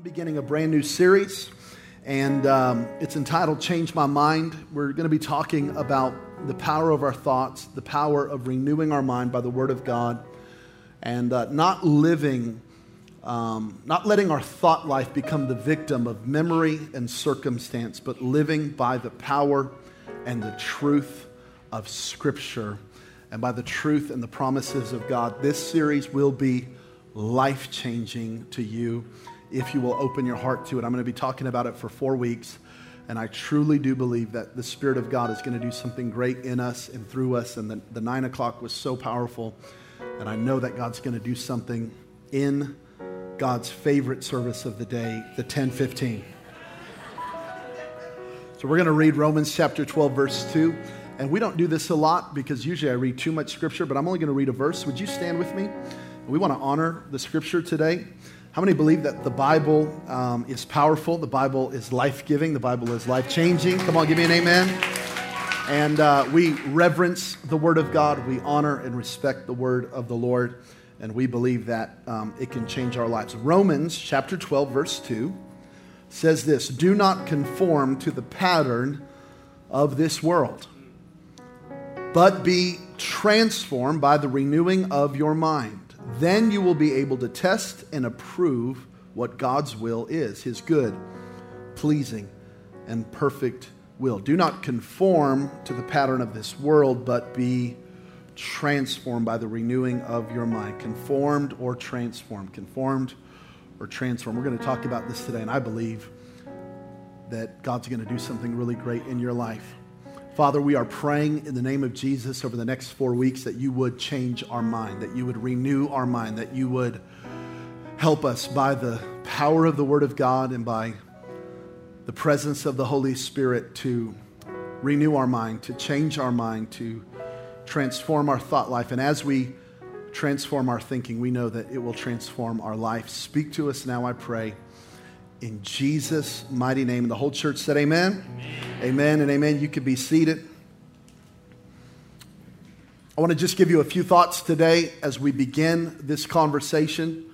I'm beginning a brand new series, and um, it's entitled Change My Mind. We're going to be talking about the power of our thoughts, the power of renewing our mind by the Word of God, and uh, not living, um, not letting our thought life become the victim of memory and circumstance, but living by the power and the truth of Scripture and by the truth and the promises of God. This series will be life changing to you if you will open your heart to it. I'm going to be talking about it for four weeks. And I truly do believe that the Spirit of God is going to do something great in us and through us. And the, the nine o'clock was so powerful. And I know that God's going to do something in God's favorite service of the day, the 1015. So we're going to read Romans chapter 12, verse 2. And we don't do this a lot because usually I read too much scripture, but I'm only going to read a verse. Would you stand with me? We want to honor the scripture today. How many believe that the Bible um, is powerful? The Bible is life giving. The Bible is life changing. Come on, give me an amen. And uh, we reverence the Word of God. We honor and respect the Word of the Lord. And we believe that um, it can change our lives. Romans chapter 12, verse 2 says this Do not conform to the pattern of this world, but be transformed by the renewing of your mind then you will be able to test and approve what God's will is, his good, pleasing, and perfect will. Do not conform to the pattern of this world, but be transformed by the renewing of your mind. Conformed or transformed. Conformed or transformed. We're going to talk about this today, and I believe that God's going to do something really great in your life. Father, we are praying in the name of Jesus over the next four weeks that you would change our mind, that you would renew our mind, that you would help us by the power of the Word of God and by the presence of the Holy Spirit to renew our mind, to change our mind, to transform our thought life. And as we transform our thinking, we know that it will transform our life. Speak to us now, I pray in Jesus' mighty name. And the whole church said, Amen. Amen, amen and amen. You can be seated. I want to just give you a few thoughts today as we begin this conversation.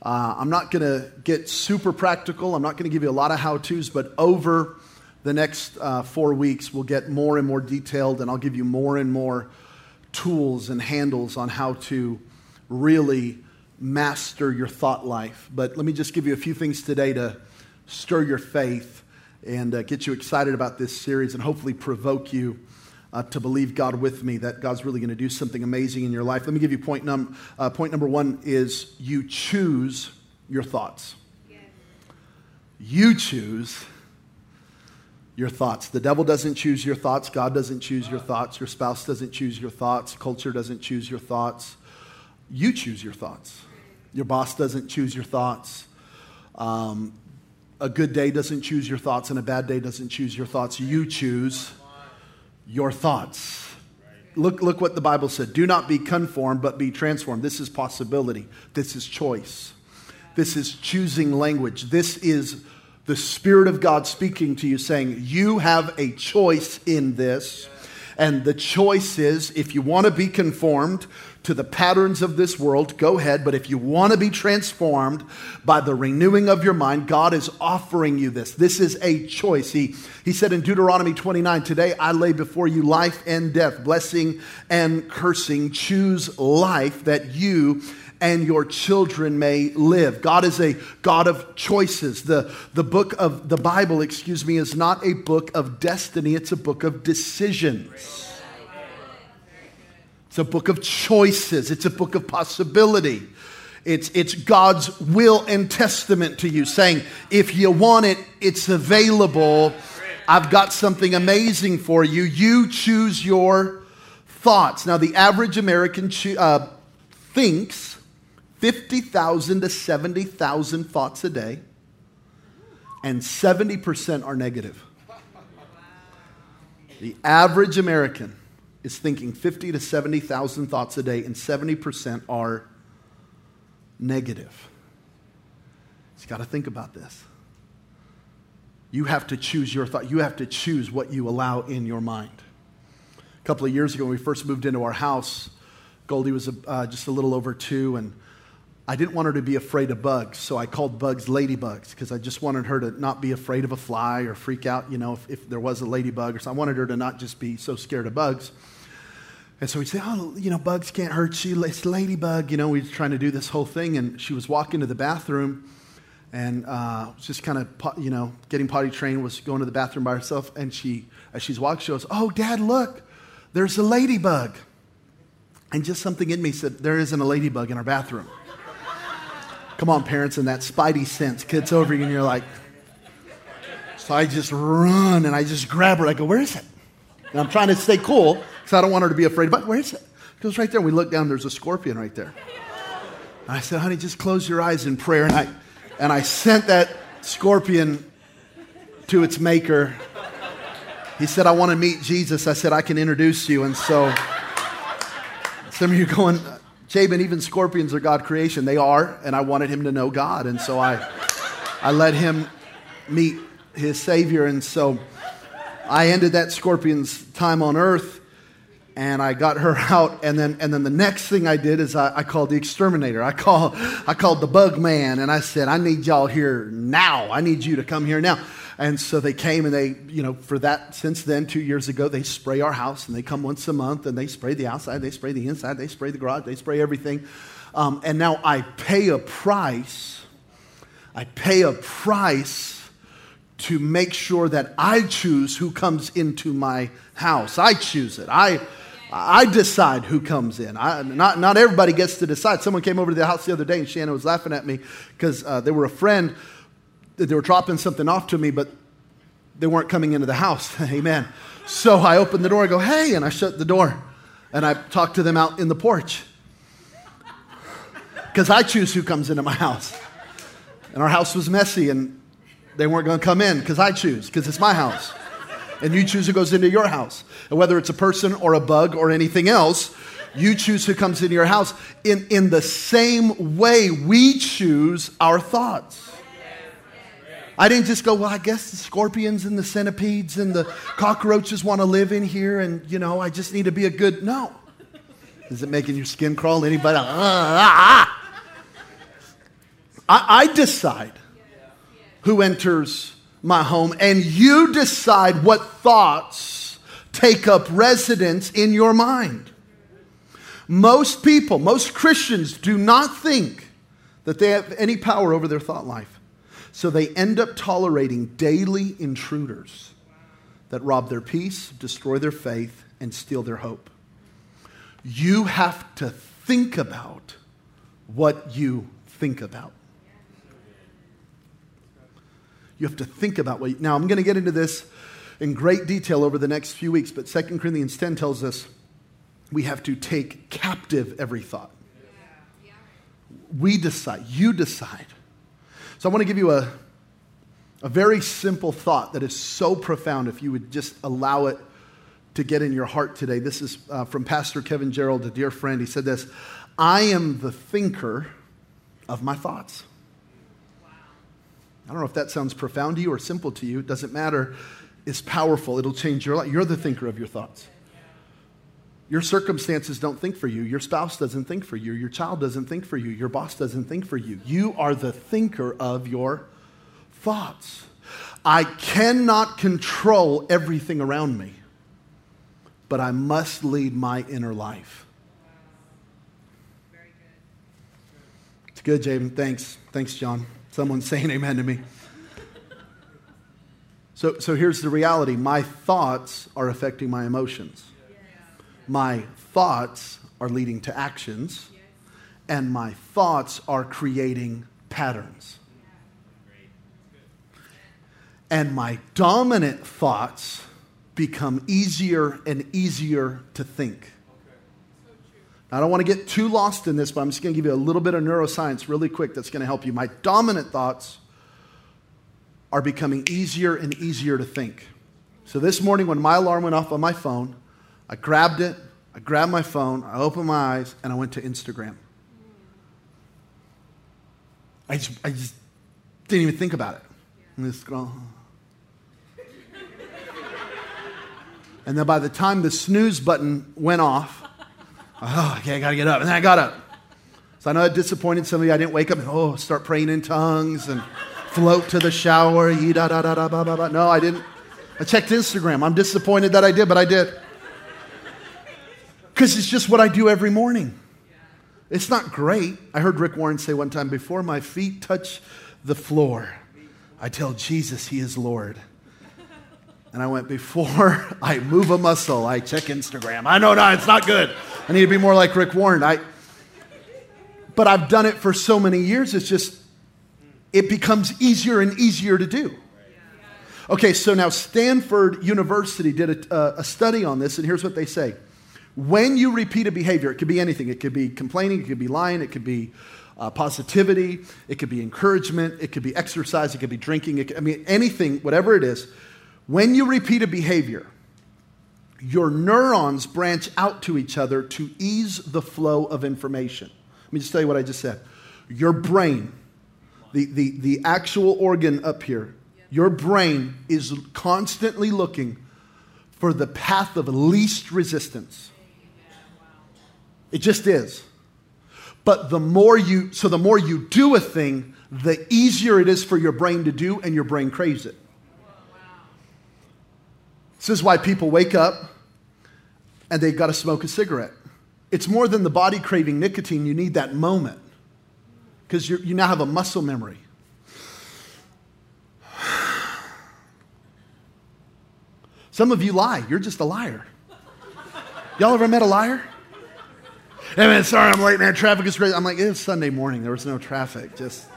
Uh, I'm not going to get super practical. I'm not going to give you a lot of how to's, but over the next uh, four weeks, we'll get more and more detailed, and I'll give you more and more tools and handles on how to really master your thought life. But let me just give you a few things today to stir your faith and uh, get you excited about this series and hopefully provoke you uh, to believe God with me that God's really going to do something amazing in your life. Let me give you point, num- uh, point number one is you choose your thoughts. You choose your thoughts. The devil doesn't choose your thoughts. God doesn't choose your thoughts. Your spouse doesn't choose your thoughts. Culture doesn't choose your thoughts. You choose your thoughts. Your boss doesn't choose your thoughts. Um, a good day doesn't choose your thoughts, and a bad day doesn't choose your thoughts. You choose your thoughts. Look, look what the Bible said. Do not be conformed, but be transformed. This is possibility. This is choice. This is choosing language. This is the Spirit of God speaking to you, saying, You have a choice in this. And the choice is if you want to be conformed to the patterns of this world, go ahead. But if you want to be transformed by the renewing of your mind, God is offering you this. This is a choice. He, he said in Deuteronomy 29, Today I lay before you life and death, blessing and cursing. Choose life that you and your children may live. God is a God of choices. The, the book of the Bible, excuse me, is not a book of destiny, it's a book of decisions. It's a book of choices, it's a book of possibility. It's, it's God's will and testament to you, saying, if you want it, it's available. I've got something amazing for you. You choose your thoughts. Now, the average American cho- uh, thinks 50,000 to 70,000 thoughts a day, and 70% are negative. The average American is thinking 50 to 70,000 thoughts a day, and 70% are negative. You've got to think about this. You have to choose your thought. You have to choose what you allow in your mind. A couple of years ago, when we first moved into our house, Goldie was uh, just a little over two, and I didn't want her to be afraid of bugs, so I called bugs ladybugs because I just wanted her to not be afraid of a fly or freak out, you know, if, if there was a ladybug or something. I wanted her to not just be so scared of bugs. And so we'd say, oh, you know, bugs can't hurt you. It's ladybug. You know, we were trying to do this whole thing. And she was walking to the bathroom and uh, just kind of, you know, getting potty trained, was going to the bathroom by herself. And she, as she's walking, she goes, oh, Dad, look, there's a ladybug. And just something in me said, there isn't a ladybug in our bathroom. Come on, parents, in that spidey sense, kids over you, and you're like, so I just run and I just grab her. I go, where is it? And I'm trying to stay cool because I don't want her to be afraid. But where is it? It goes right there. We look down, there's a scorpion right there. And I said, honey, just close your eyes in prayer. And I, and I sent that scorpion to its maker. He said, I want to meet Jesus. I said, I can introduce you. And so some of you going, Jabin, even scorpions are God creation. They are, and I wanted him to know God. And so I, I let him meet his Savior. And so I ended that scorpion's time on earth and I got her out. And then, and then the next thing I did is I, I, called the exterminator. I, call, I called the bug man and I said, I need y'all here now. I need you to come here now. And so they came and they, you know, for that, since then, two years ago, they spray our house and they come once a month and they spray the outside, they spray the inside, they spray the garage, they spray everything. Um, and now I pay a price. I pay a price to make sure that I choose who comes into my house. I choose it. I, I decide who comes in. I, not, not everybody gets to decide. Someone came over to the house the other day and Shannon was laughing at me because uh, they were a friend they were dropping something off to me, but they weren't coming into the house. Amen. So I opened the door, I go, hey, and I shut the door. And I talk to them out in the porch. Because I choose who comes into my house. And our house was messy, and they weren't going to come in because I choose, because it's my house. And you choose who goes into your house. And whether it's a person or a bug or anything else, you choose who comes into your house. In, in the same way, we choose our thoughts. I didn't just go, well, I guess the scorpions and the centipedes and the cockroaches want to live in here and, you know, I just need to be a good. No. Is it making your skin crawl? Anybody? I, I decide who enters my home, and you decide what thoughts take up residence in your mind. Most people, most Christians do not think that they have any power over their thought life. So they end up tolerating daily intruders that rob their peace, destroy their faith, and steal their hope. You have to think about what you think about. You have to think about what you, now I'm going to get into this in great detail over the next few weeks, but 2 Corinthians 10 tells us we have to take captive every thought. We decide, you decide so I want to give you a, a very simple thought that is so profound if you would just allow it to get in your heart today. This is uh, from Pastor Kevin Gerald, a dear friend. He said this I am the thinker of my thoughts. I don't know if that sounds profound to you or simple to you. It doesn't matter. It's powerful. It'll change your life. You're the thinker of your thoughts. Your circumstances don't think for you. Your spouse doesn't think for you. Your child doesn't think for you. Your boss doesn't think for you. You are the thinker of your thoughts. I cannot control everything around me, but I must lead my inner life. It's good, Jaden. Thanks. Thanks, John. Someone's saying amen to me. So, so here's the reality my thoughts are affecting my emotions my thoughts are leading to actions, and my thoughts are creating patterns. And my dominant thoughts become easier and easier to think. I don't want to get too lost in this, but I'm just going to give you a little bit of neuroscience really quick that's going to help you. My dominant thoughts are becoming easier and easier to think. So this morning, when my alarm went off on my phone, I grabbed it, I grabbed my phone, I opened my eyes, and I went to Instagram. I just, I just didn't even think about it. And and then by the time the snooze button went off, oh, okay, I gotta get up. And then I got up. So I know I disappointed some of you. I didn't wake up and, oh, start praying in tongues and float to the shower. Da, da, da, da, ba, ba, ba. No, I didn't. I checked Instagram. I'm disappointed that I did, but I did. Because it's just what I do every morning. It's not great. I heard Rick Warren say one time before my feet touch the floor, I tell Jesus he is Lord. And I went, before I move a muscle, I check Instagram. I know, no, it's not good. I need to be more like Rick Warren. I, but I've done it for so many years, it's just, it becomes easier and easier to do. Okay, so now Stanford University did a, a study on this, and here's what they say. When you repeat a behavior, it could be anything. It could be complaining, it could be lying, it could be uh, positivity, it could be encouragement, it could be exercise, it could be drinking, could, I mean, anything, whatever it is. When you repeat a behavior, your neurons branch out to each other to ease the flow of information. Let me just tell you what I just said. Your brain, the, the, the actual organ up here, your brain is constantly looking for the path of least resistance. It just is. But the more you, so the more you do a thing, the easier it is for your brain to do, and your brain craves it. This is why people wake up and they've got to smoke a cigarette. It's more than the body craving nicotine, you need that moment because you now have a muscle memory. Some of you lie. You're just a liar. Y'all ever met a liar? Hey man, sorry I'm late, man. Traffic is crazy. I'm like, it's Sunday morning. There was no traffic. Just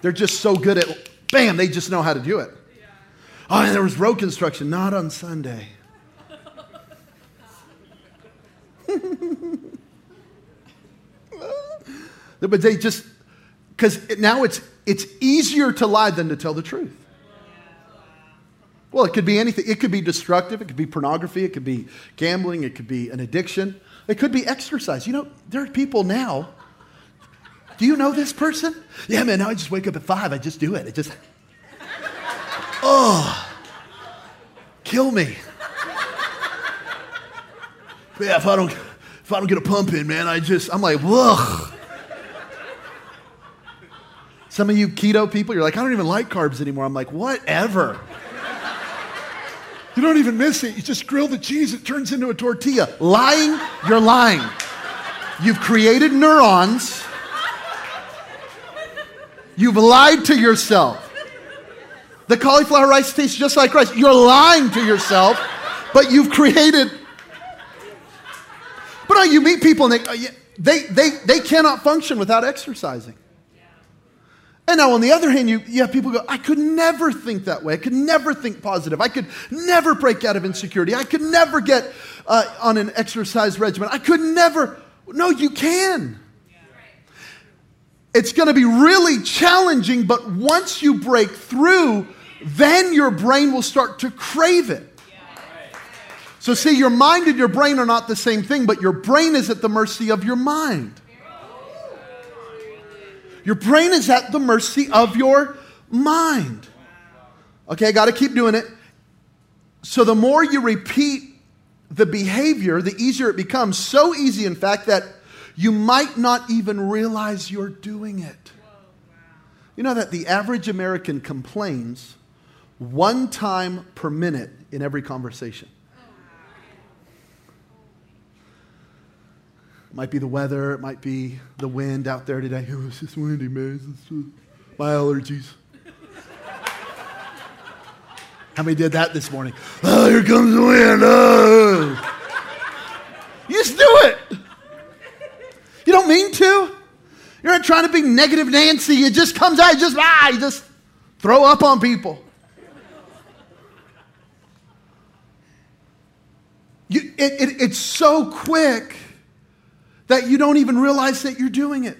they're just so good at bam, they just know how to do it. Oh, there was road construction, not on Sunday. but they just because now it's it's easier to lie than to tell the truth. Well, it could be anything. It could be destructive. It could be pornography. It could be gambling. It could be an addiction. It could be exercise. You know, there are people now. Do you know this person? Yeah, man, now I just wake up at five. I just do it. It just, oh, kill me. yeah, if I don't, if I don't get a pump in, man, I just, I'm like, whoa. Some of you keto people, you're like, I don't even like carbs anymore. I'm like, whatever. You don't even miss it. You just grill the cheese, it turns into a tortilla. Lying, you're lying. You've created neurons. You've lied to yourself. The cauliflower rice tastes just like rice. You're lying to yourself, but you've created. But you meet people and they, they, they, they cannot function without exercising. And now, on the other hand, you, you have people go, I could never think that way. I could never think positive. I could never break out of insecurity. I could never get uh, on an exercise regimen. I could never. No, you can. It's going to be really challenging, but once you break through, then your brain will start to crave it. So, see, your mind and your brain are not the same thing, but your brain is at the mercy of your mind. Your brain is at the mercy of your mind. Okay, I got to keep doing it. So the more you repeat the behavior, the easier it becomes. So easy, in fact, that you might not even realize you're doing it. You know that the average American complains one time per minute in every conversation. It might be the weather, it might be the wind out there today. Oh, it's just windy, man. my allergies. How many did that this morning? Oh, here comes the wind. Oh. You just do it. You don't mean to. You're trying to be negative Nancy. It just comes out. You just ah, you just throw up on people. You, it, it, it's so quick that you don't even realize that you're doing it.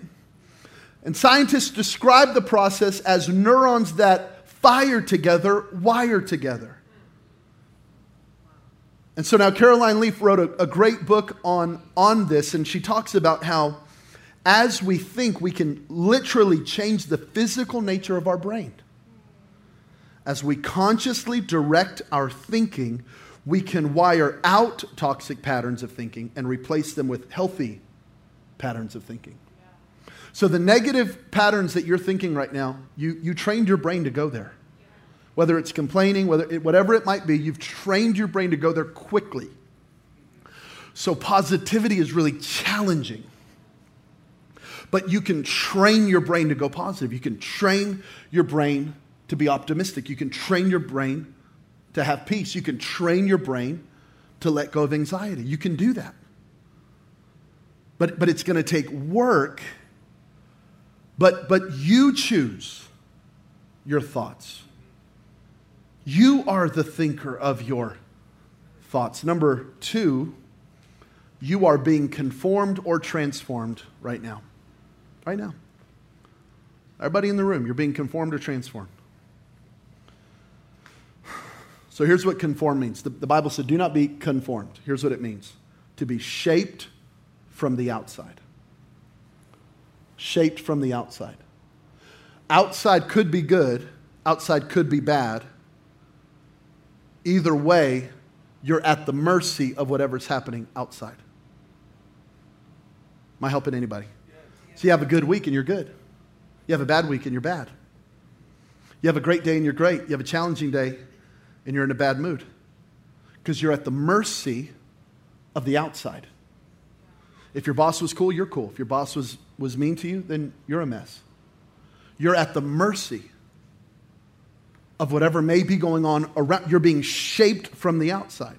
And scientists describe the process as neurons that fire together, wire together. And so now Caroline Leaf wrote a, a, great book on, on this, and she talks about how as we think, we can literally change the physical nature of our brain. As we consciously direct our thinking, we can wire out toxic patterns of thinking and replace them with healthy patterns of thinking. So, the negative patterns that you're thinking right now, you, you trained your brain to go there. Whether it's complaining, whether it, whatever it might be, you've trained your brain to go there quickly. So, positivity is really challenging. But you can train your brain to go positive. You can train your brain to be optimistic. You can train your brain to have peace. You can train your brain to let go of anxiety. You can do that. But, but it's going to take work. But, but you choose your thoughts. You are the thinker of your thoughts. Number two, you are being conformed or transformed right now. Right now. Everybody in the room, you're being conformed or transformed. So here's what conform means. The, the, Bible said, do not be conformed. Here's what it means to be shaped from the outside. Shaped from the outside. Outside could be good, outside could be bad. Either way, you're at the mercy of whatever's happening outside. Am I helping anybody? So you have a good week and you're good. You have a bad week and you're bad. You have a great day and you're great. You have a challenging day and you're in a bad mood because you're at the mercy of the outside. If your boss was cool, you're cool. If your boss was, was mean to you, then you're a mess. You're at the mercy of whatever may be going on around. You're being shaped from the outside.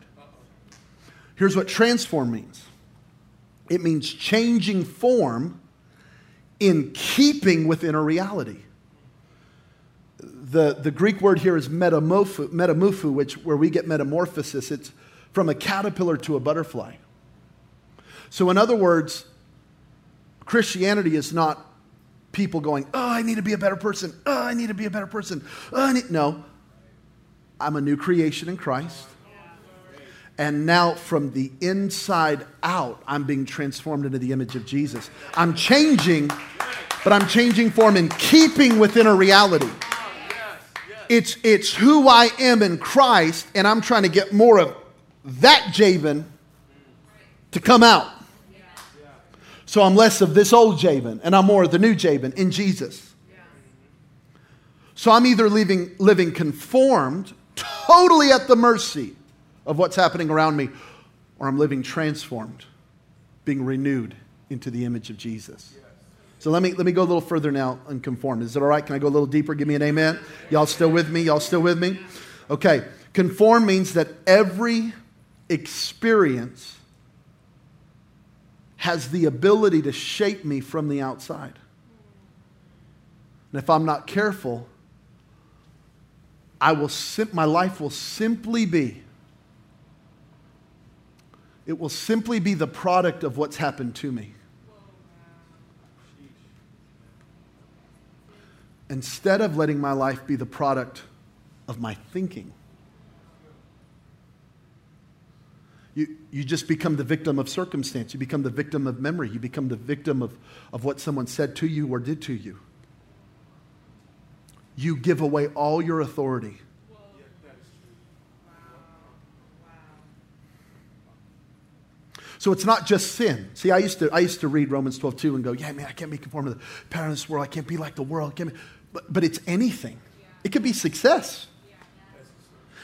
Here's what transform means it means changing form in keeping with inner reality the, the Greek word here is metamorpho, which where we get metamorphosis. It's from a caterpillar to a butterfly. So, in other words, Christianity is not people going, "Oh, I need to be a better person. Oh, I need to be a better person." Oh, I need... No, I'm a new creation in Christ. And now, from the inside out, I'm being transformed into the image of Jesus. I'm changing, but I'm changing form in keeping with inner reality. It's, it's who I am in Christ, and I'm trying to get more of that Jabin to come out. So I'm less of this old Jabin, and I'm more of the new Jabin in Jesus. So I'm either living, living conformed, totally at the mercy of what's happening around me, or I'm living transformed, being renewed into the image of Jesus. So let me, let me go a little further now and conform. Is it all right? Can I go a little deeper? Give me an amen. Y'all still with me? Y'all still with me? Okay. Conform means that every experience has the ability to shape me from the outside. And if I'm not careful, I will sim- my life will simply be it will simply be the product of what's happened to me. Instead of letting my life be the product of my thinking. You, you just become the victim of circumstance. You become the victim of memory. You become the victim of, of what someone said to you or did to you. You give away all your authority. So it's not just sin. See, I used to, I used to read Romans 12, 2 and go, yeah, man, I can't be conformed to the pattern of this world. I can't be like the world. But, but it's anything. It could be success.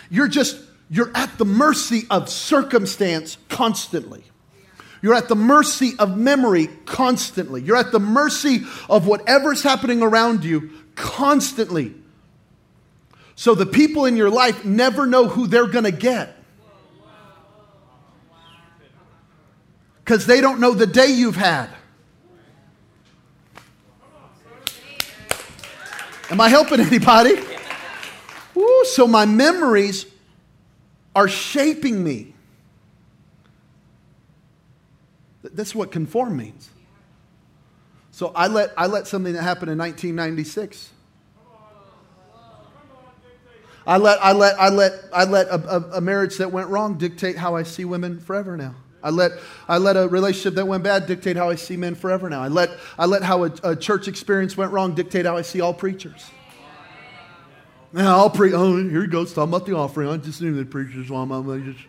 You're just, you're at the mercy of circumstance constantly. You're at the mercy of memory constantly. You're at the mercy of whatever's happening around you constantly. So the people in your life never know who they're going to get. Because they don't know the day you've had. Am I helping anybody? Ooh, so my memories are shaping me. That's what conform means. So I let, I let something that happened in 1996. I let, I let, I let, I let a, a, a marriage that went wrong dictate how I see women forever now. I let, I let a relationship that went bad dictate how I see men forever now. I let, I let how a, a church experience went wrong dictate how I see all preachers. Now I'll preach. Oh, here he goes talking about the offering. I just knew the preachers. Well, I'm, just...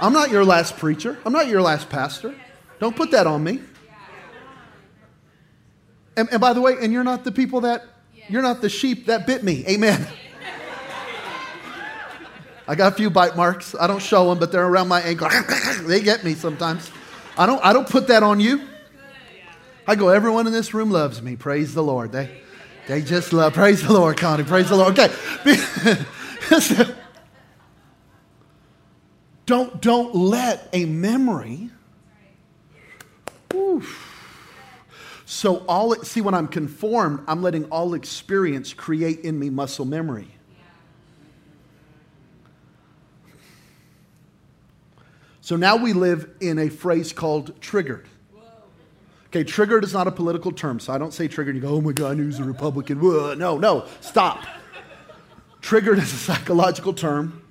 I'm not your last preacher. I'm not your last pastor. Don't put that on me. And, and by the way, and you're not the people that, you're not the sheep that bit me. Amen. I got a few bite marks. I don't show them, but they're around my ankle. they get me sometimes. I don't, I don't put that on you. I go, everyone in this room loves me. Praise the Lord. They, they just love, praise the Lord, Connie. Praise the Lord. Okay. don't, don't let a memory. Oof. So all see when I'm conformed, I'm letting all experience create in me muscle memory. So now we live in a phrase called triggered. Okay, triggered is not a political term, so I don't say triggered. You go, oh my God, who's a Republican. Whoa. No, no, stop. triggered is a psychological term.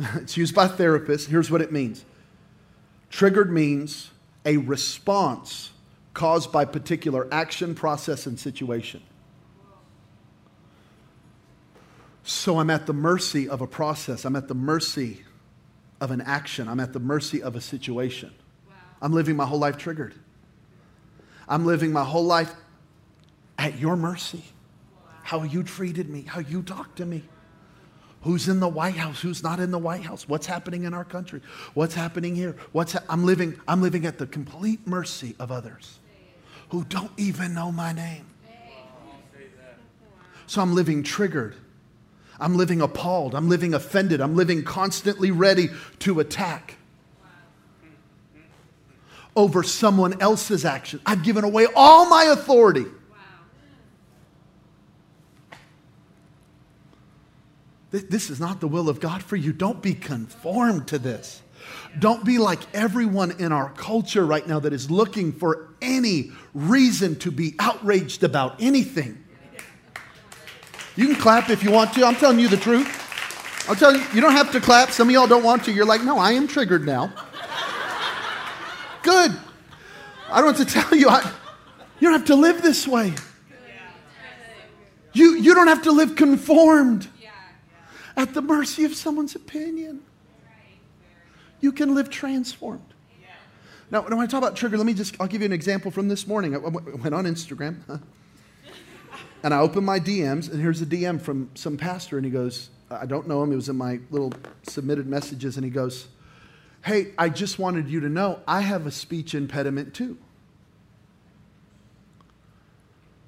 It's used by therapists. Here's what it means triggered means a response caused by particular action, process, and situation. So I'm at the mercy of a process. I'm at the mercy of an action. I'm at the mercy of a situation. Wow. I'm living my whole life triggered. I'm living my whole life at your mercy. Wow. How you treated me, how you talked to me. Who's in the White House? Who's not in the White House? What's happening in our country? What's happening here? What's ha- I'm living I'm living at the complete mercy of others who don't even know my name. So I'm living triggered. I'm living appalled. I'm living offended. I'm living constantly ready to attack over someone else's action. I've given away all my authority. This is not the will of God for you. Don't be conformed to this. Don't be like everyone in our culture right now that is looking for any reason to be outraged about anything. You can clap if you want to. I'm telling you the truth. I'll tell you, you don't have to clap. Some of y'all don't want to. You're like, no, I am triggered now. Good. I don't have to tell you, I, you don't have to live this way. You, you don't have to live conformed at the mercy of someone's opinion. You can live transformed. Now, when I talk about trigger, let me just, I'll give you an example from this morning. I went on Instagram and I open my DMs, and here's a DM from some pastor, and he goes, I don't know him, it was in my little submitted messages, and he goes, Hey, I just wanted you to know I have a speech impediment too.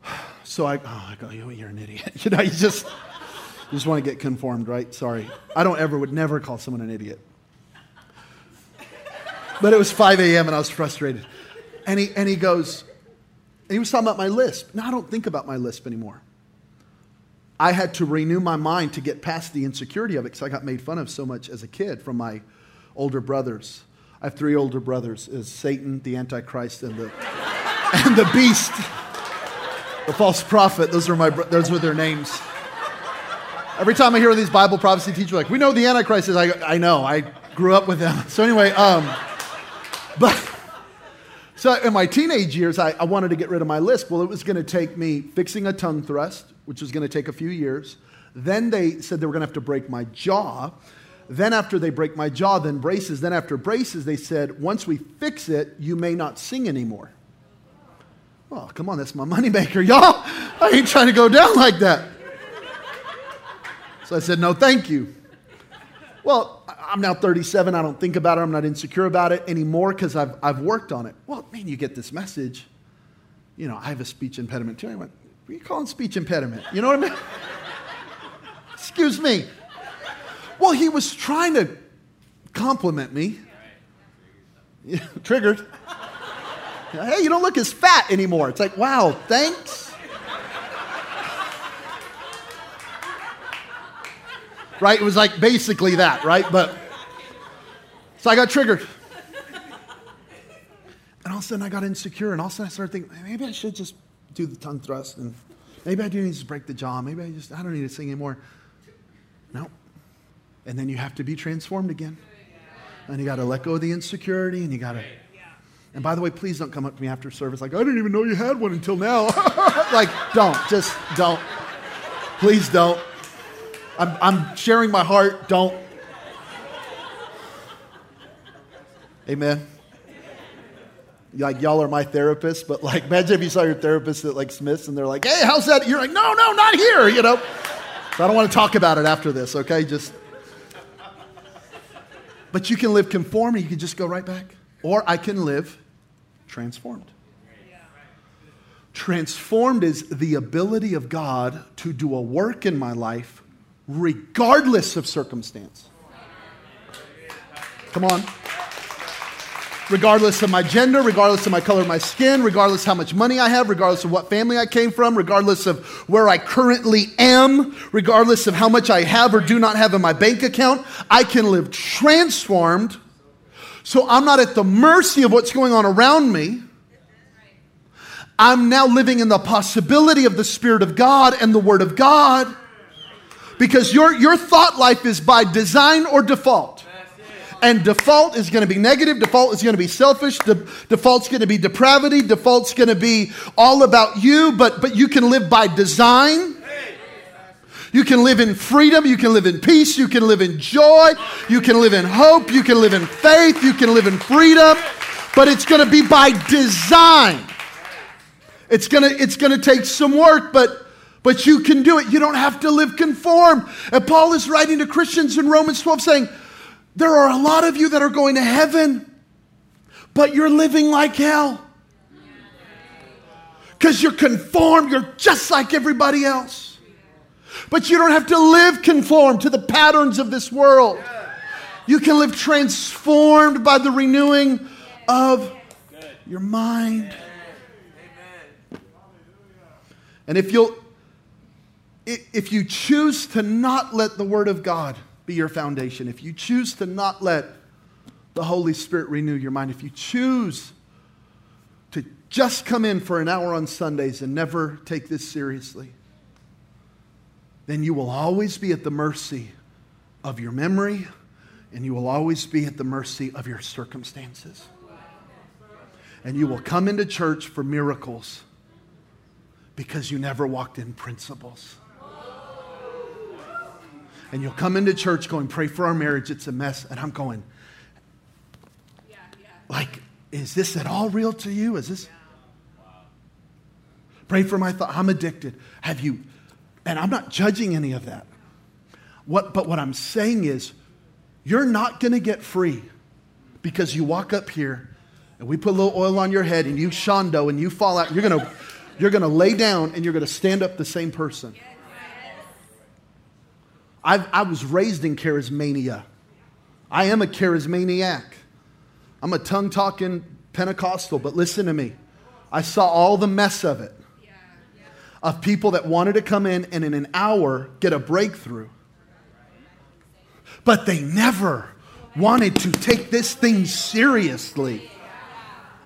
So I, oh, I go, you're an idiot. You know, you just, you just want to get conformed, right? Sorry. I don't ever, would never call someone an idiot. But it was 5 a.m. and I was frustrated. And he, and he goes, he was talking about my lisp. Now, I don't think about my lisp anymore. I had to renew my mind to get past the insecurity of it because I got made fun of so much as a kid from my older brothers. I have three older brothers: is Satan, the Antichrist, and the and the beast, the false prophet. Those are my those were their names. Every time I hear these Bible prophecy teachers, like we know the Antichrist is. I, I know. I grew up with them. So anyway, um, but so in my teenage years, I, I wanted to get rid of my lisp. Well, it was going to take me fixing a tongue thrust, which was going to take a few years. Then they said they were going to have to break my jaw. Then after they break my jaw, then braces. Then after braces, they said, once we fix it, you may not sing anymore. Well, come on, that's my moneymaker, y'all. I ain't trying to go down like that. So I said, no, thank you. Well, I'm now 37. I don't think about it. I'm not insecure about it anymore because I've, I've worked on it. Well, man, you get this message. You know, I have a speech impediment too. I went, what are you calling speech impediment? You know what I mean? Excuse me. Well, he was trying to compliment me. Triggered. Hey, you don't look as fat anymore. It's like, wow, thanks. right? It was like basically that, right? But so I got triggered. And all of a sudden I got insecure, and all of a sudden I started thinking, maybe I should just do the tongue thrust, and maybe I do need to break the jaw. Maybe I just, I don't need to sing anymore. No. And then you have to be transformed again. And you got to let go of the insecurity, and you got to. And by the way, please don't come up to me after service like, I didn't even know you had one until now. like, don't. Just don't. Please don't. I'm, I'm sharing my heart. Don't. Amen. like y'all are my therapist, but like imagine if you saw your therapist at like Smith's and they're like, hey, how's that? You're like, no, no, not here, you know. So I don't want to talk about it after this, okay? Just but you can live conformed you can just go right back. Or I can live transformed. Transformed is the ability of God to do a work in my life regardless of circumstance. Come on. Regardless of my gender, regardless of my color of my skin, regardless how much money I have, regardless of what family I came from, regardless of where I currently am, regardless of how much I have or do not have in my bank account, I can live transformed so I'm not at the mercy of what's going on around me. I'm now living in the possibility of the Spirit of God and the Word of God because your, your thought life is by design or default. And default is going to be negative. Default is going to be selfish. De- default's going to be depravity. Default's going to be all about you, but, but you can live by design. You can live in freedom. You can live in peace. You can live in joy. You can live in hope. You can live in faith. You can live in freedom. But it's going to be by design. It's going to, it's going to take some work, but, but you can do it. You don't have to live conformed. And Paul is writing to Christians in Romans 12 saying, There are a lot of you that are going to heaven, but you're living like hell. Because you're conformed. You're just like everybody else. But you don't have to live conformed to the patterns of this world. You can live transformed by the renewing of your mind. And if you'll if you choose to not let the word of God be your foundation, if you choose to not let the Holy Spirit renew your mind, if you choose to just come in for an hour on Sundays and never take this seriously, then you will always be at the mercy of your memory and you will always be at the mercy of your circumstances. And you will come into church for miracles because you never walked in principles. And you'll come into church going, Pray for our marriage, it's a mess. And I'm going, Like, is this at all real to you? Is this? Pray for my thought. I'm addicted. Have you and I'm not judging any of that. What, but what I'm saying is, you're not going to get free because you walk up here and we put a little oil on your head and you shondo and you fall out. You're going to, you're going to lay down and you're going to stand up the same person. I I was raised in charismania. I am a charismaniac. I'm a tongue talking Pentecostal, but listen to me. I saw all the mess of it of people that wanted to come in and in an hour get a breakthrough. But they never wanted to take this thing seriously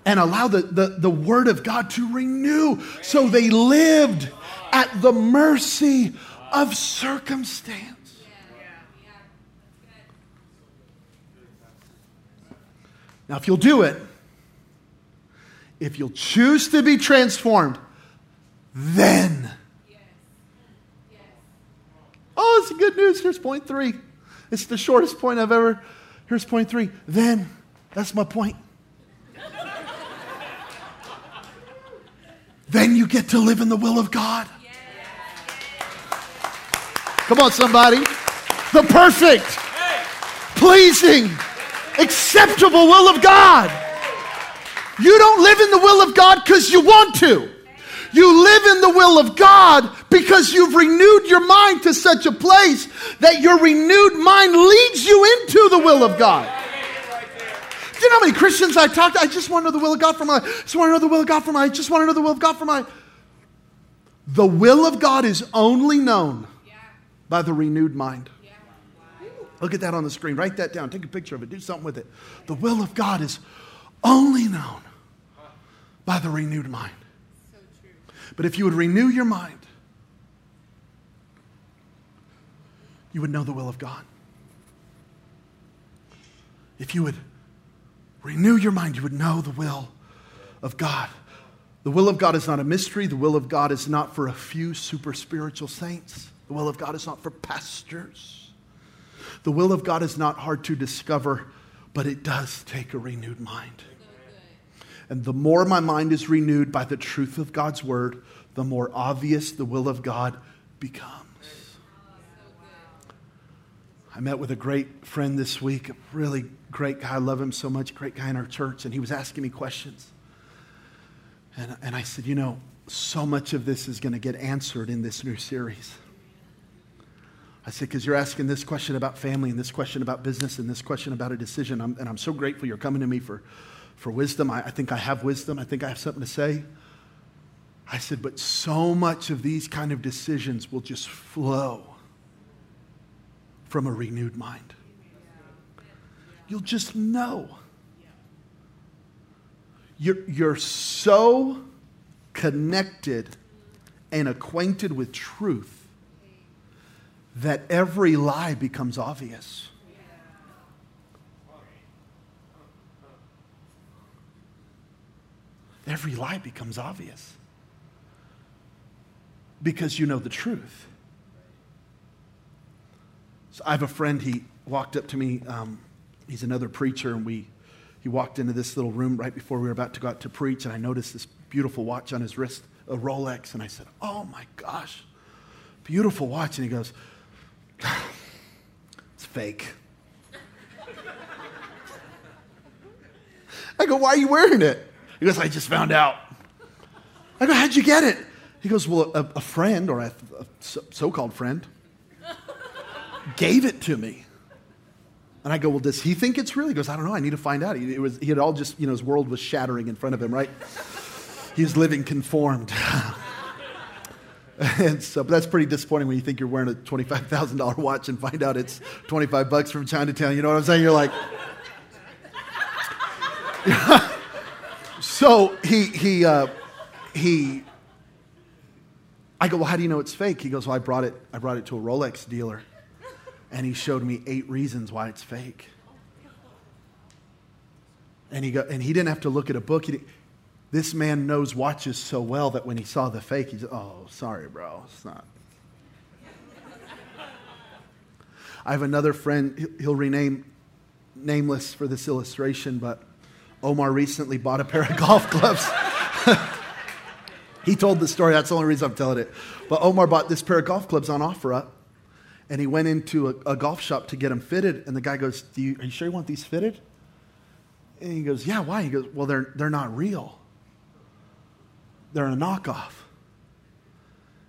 and allow the, the, the Word of God to renew. So they lived at the mercy of circumstance. Now, if you'll do it, if you'll choose to be transformed, then. Oh, it's good news. Here's point three. It's the shortest point I've ever. Here's point three. Then. That's my point. then you get to live in the will of God. Come on, somebody. The perfect, pleasing, acceptable will of God. You don't live in the will of God because you want to. You live in the will of God because you've renewed your mind to such a place that your renewed mind leads you into the will of God. Do you know how many Christians I talk to? I just want to know the will of God for my I just want to know the will of God for my I just want to know the will of God for my The will of God is only known by the renewed mind. Look at that on the screen. Write that down. Take a picture of it. Do something with it. The will of God is only known by the renewed mind. But if you would renew your mind, you would know the will of God. If you would renew your mind, you would know the will of God. The will of God is not a mystery. The will of God is not for a few super spiritual saints. The will of God is not for pastors. The will of God is not hard to discover, but it does take a renewed mind. And the more my mind is renewed by the truth of God's word, the more obvious the will of God becomes. I met with a great friend this week, a really great guy. I love him so much, great guy in our church, and he was asking me questions. And, and I said, You know, so much of this is going to get answered in this new series. I said, because you're asking this question about family and this question about business and this question about a decision. I'm, and I'm so grateful you're coming to me for, for wisdom. I, I think I have wisdom. I think I have something to say. I said, but so much of these kind of decisions will just flow from a renewed mind. You'll just know. You're, you're so connected and acquainted with truth that every lie becomes obvious. Every lie becomes obvious because you know the truth. So I have a friend, he walked up to me. Um, he's another preacher, and we, he walked into this little room right before we were about to go out to preach, and I noticed this beautiful watch on his wrist, a Rolex, and I said, Oh my gosh, beautiful watch. And he goes, It's fake. I go, Why are you wearing it? He goes, I just found out. I go, How'd you get it? He goes, Well, a, a friend, or a, a so called friend, gave it to me. And I go, Well, does he think it's real? He goes, I don't know. I need to find out. He, was, he had all just, you know, his world was shattering in front of him, right? He was living conformed. and so, but that's pretty disappointing when you think you're wearing a $25,000 watch and find out it's 25 bucks from Chinatown. You know what I'm saying? You're like, so he, he, uh, he, I go, well, how do you know it's fake? He goes, well, I brought it, I brought it to a Rolex dealer and he showed me eight reasons why it's fake. And he, go, and he didn't have to look at a book. This man knows watches so well that when he saw the fake, he's, oh, sorry, bro, it's not. I have another friend, he'll rename nameless for this illustration, but Omar recently bought a pair of golf clubs. he told the story, that's the only reason I'm telling it. But Omar bought this pair of golf clubs on OfferUp and he went into a, a, golf shop to get them fitted. And the guy goes, you, Are you sure you want these fitted? And he goes, Yeah, why? He goes, Well, they're, they're not real. They're a knockoff.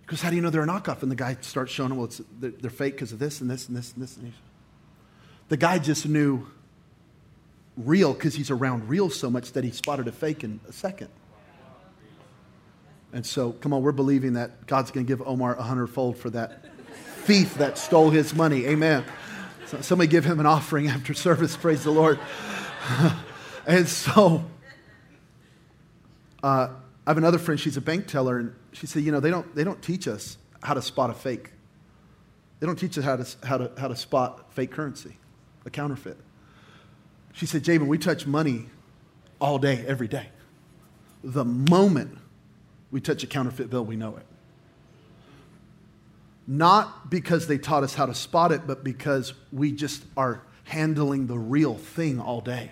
Goes, How do you know they're a knockoff? And the guy starts showing him, Well, they're, they're, fake because of this and this and this and this. And the guy just knew real because he's around real so much that he spotted a fake in a second. And so, come on, we're believing that God's going to give Omar a hundredfold for that thief that stole his money. Amen. So somebody give him an offering after service. Praise the Lord. and so uh, I have another friend. She's a bank teller, and she said, "You know, they don't they don't teach us how to spot a fake. They don't teach us how to how to how to spot fake currency, a counterfeit." She said, "Jabin, we touch money all day, every day. The moment we touch a counterfeit bill, we know it." not because they taught us how to spot it, but because we just are handling the real thing all day.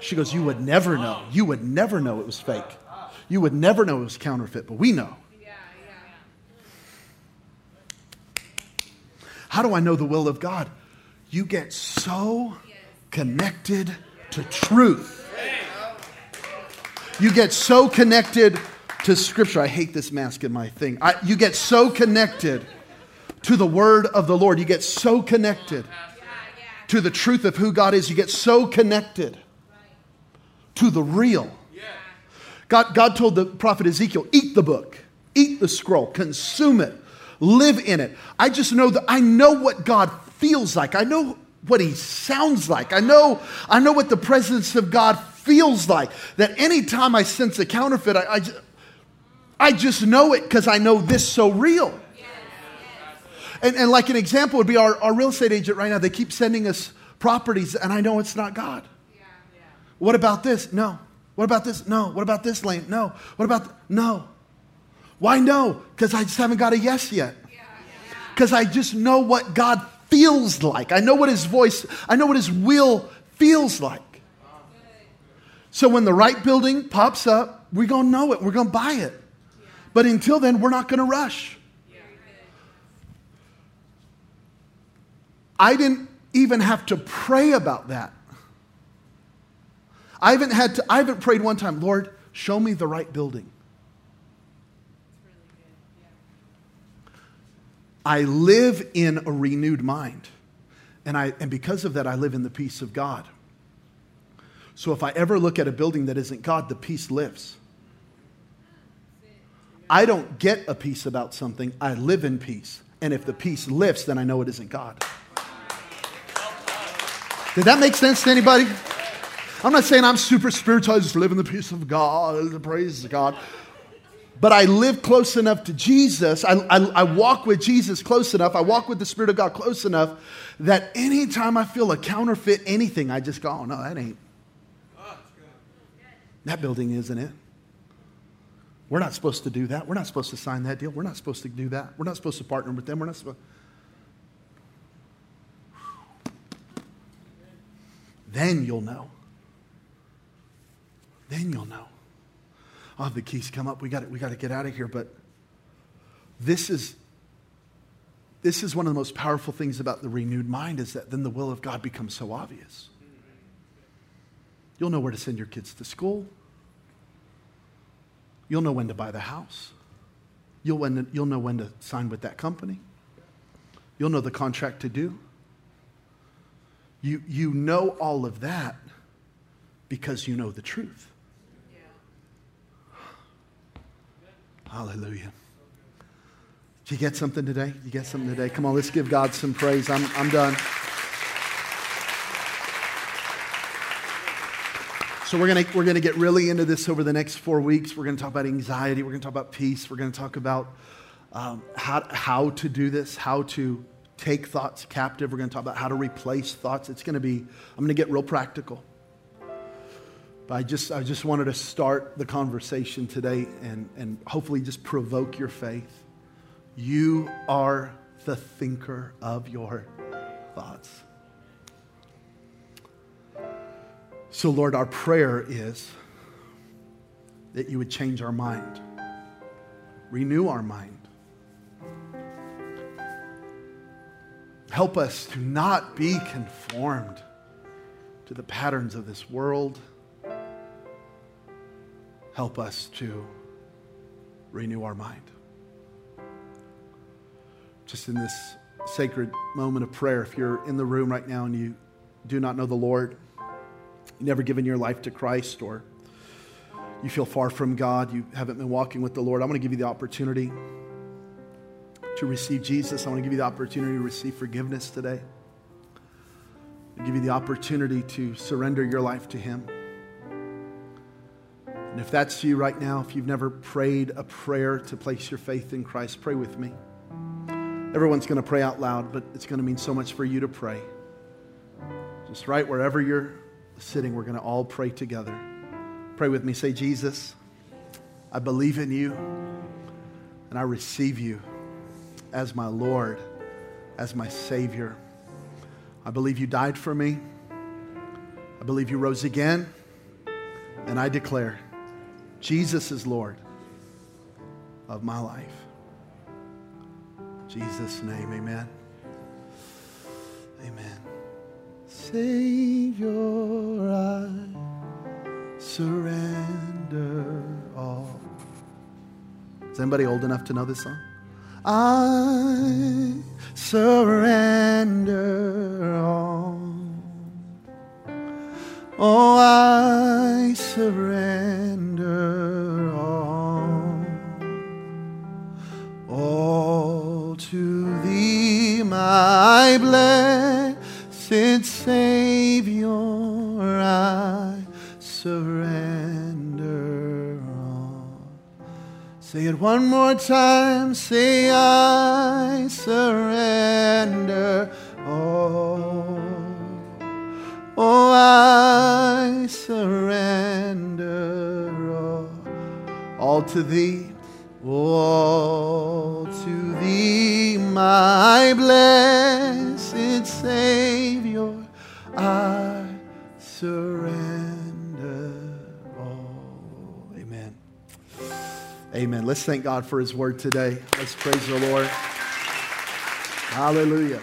She goes, You would never know. You would never know it was fake. You would never know it was counterfeit, but we know. How do I know the will of God? You get so connected to truth. You get so connected to Scripture. I hate this mask in my thing. I, you get so connected to the word of the Lord. You get so connected to the truth of who God is. You get so connected to the real. God, God told the prophet Ezekiel, eat the book, eat the scroll, consume it, live in it. I just know that I know what God feels like. I know what he sounds like. I know, I know what the presence of God feels like. That anytime I sense a counterfeit, I, I, I just know it because I know this so real. And, and like an example would be our, our real estate agent right now. They keep sending us properties, and I know it's not God. What about this? No. What about this? No. What about this lane? No. What about, th- no. Why no? Because I just haven't got a yes yet. Because I just know what God feels like. I know what his voice, I know what his will feels like. So when the right building pops up, we're going to know it. We're going to buy it. But until then, we're not going to rush. I didn't even have to pray about that. I haven't had to, I haven't prayed one time, Lord, show me the right building. I live in a renewed mind. And, I, and because of that, I live in the peace of God. So if I ever look at a building that isn't God, the peace lives. I don't get a peace about something, I live in peace. And if the peace lifts, then I know it isn't God. Did that make sense to anybody? I'm not saying I'm super spiritual, I just live in the peace of God, praise God. But I live close enough to Jesus. I, I, I, walk with Jesus close enough. I walk with the Spirit of God close enough that anytime I feel a counterfeit anything, I just go, oh, no, that ain't. That building isn't it. We're not supposed to do that. We're not supposed to sign that deal. We're not supposed to do that. We're not supposed to partner with them. We're not supposed. Then you'll know. Then you'll know. Oh, the keys come up. We got we got to get out of here. But this is this is one of the most powerful things about the renewed mind is that then the will of God becomes so obvious. You'll know where to send your kids to school. You'll know when to buy the house. You'll, when, you'll know when to sign with that company. You'll know the contract to do. You, you know all of that because you know the truth. Hallelujah. Did you get something today? You get something today? Come on, let's give God some praise. I'm, I'm done. So we're going we're gonna get really into this over the next four weeks. We're going to talk about anxiety. We're going to talk about peace. We're going to talk about um, how, how to do this, how to take thoughts captive. We're going to talk about how to replace thoughts. It's going to be, I'm going to get real practical. But I just, I just wanted to start the conversation today and, and hopefully just provoke your faith. You are the thinker of your thoughts. So, Lord, our prayer is that you would change our mind, renew our mind. Help us to not be conformed to the patterns of this world help us to renew our mind. Just in this sacred moment of prayer, if you're in the room right now and you do not know the Lord, you've never given your life to Christ, or you feel far from God, you haven't been walking with the Lord, I want to give you the opportunity to receive Jesus. I want to give you the opportunity to receive forgiveness today. I give you the opportunity to surrender your life to Him. And if that's you right now, if you've never prayed a prayer to place your faith in Christ, pray with me. Everyone's going to pray out loud, but it's going to mean so much for you to pray. Just right wherever you're sitting, we're going to all pray together. Pray with me. Say, Jesus, I believe in you and I receive you as my Lord, as my Savior. I believe you died for me. I believe you rose again. And I declare Jesus is Lord of my life. In Jesus' name, amen. Amen. Savior, I surrender all. Is anybody old enough to know this song? I surrender all. Oh, I surrender my blessed Savior, I surrender all. Say it one more time, say, I surrender all. Oh, I surrender all, all to thee, all to thee, my blessed Let's thank God for his word today. Let's praise the Lord. Hallelujah.